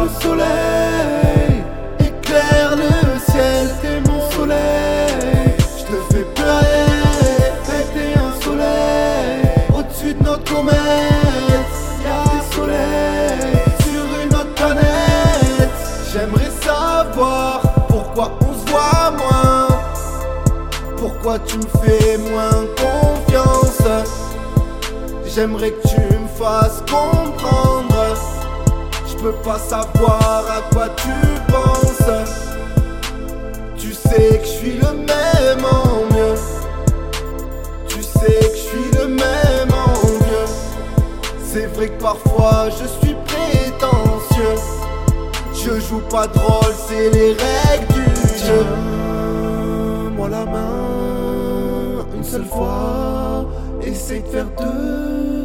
Le soleil, éclaire le ciel, t'es mon soleil. Je te fais pleurer, t'es un soleil. Au-dessus de notre comète, y'a des soleils sur une autre planète. J'aimerais savoir pourquoi on se voit moins. Pourquoi tu me fais moins confiance? J'aimerais que tu me fasses comprendre Je peux pas savoir à quoi tu penses. Tu sais que je suis le même en mieux. Tu sais que je suis le même en mieux. C'est vrai que parfois je suis prétentieux. Je joue pas de rôle, c'est les règles du jeu. Moi la main une seule fois. Essaye de faire de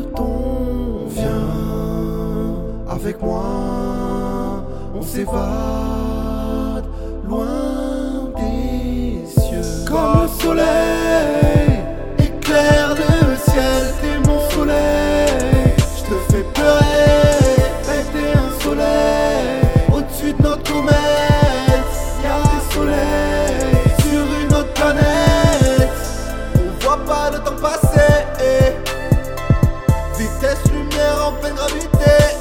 avec moi, on s'évade loin des cieux. Comme le soleil éclaire le ciel, t'es mon soleil. Je te fais pleurer, t'es un soleil. Au-dessus de notre comète, y'a des soleils sur une autre planète. On voit pas le temps passer. Vitesse lumière en pleine gravité.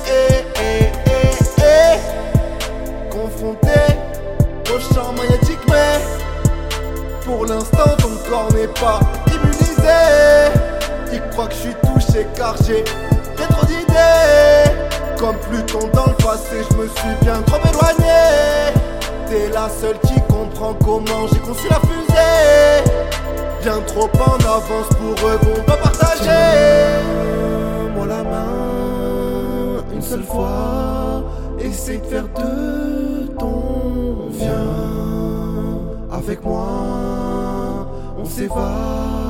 Pour l'instant ton corps n'est pas immunisé. Il croit que je suis touché car j'ai trop d'idées. Comme Pluton dans le passé, je me suis bien trop éloigné. T'es la seule qui comprend comment j'ai conçu la fusée. Bien trop en avance pour eux qu'on va partager. Moi la main une seule fois. Essaye de faire de ton. Viens avec moi, on s'évade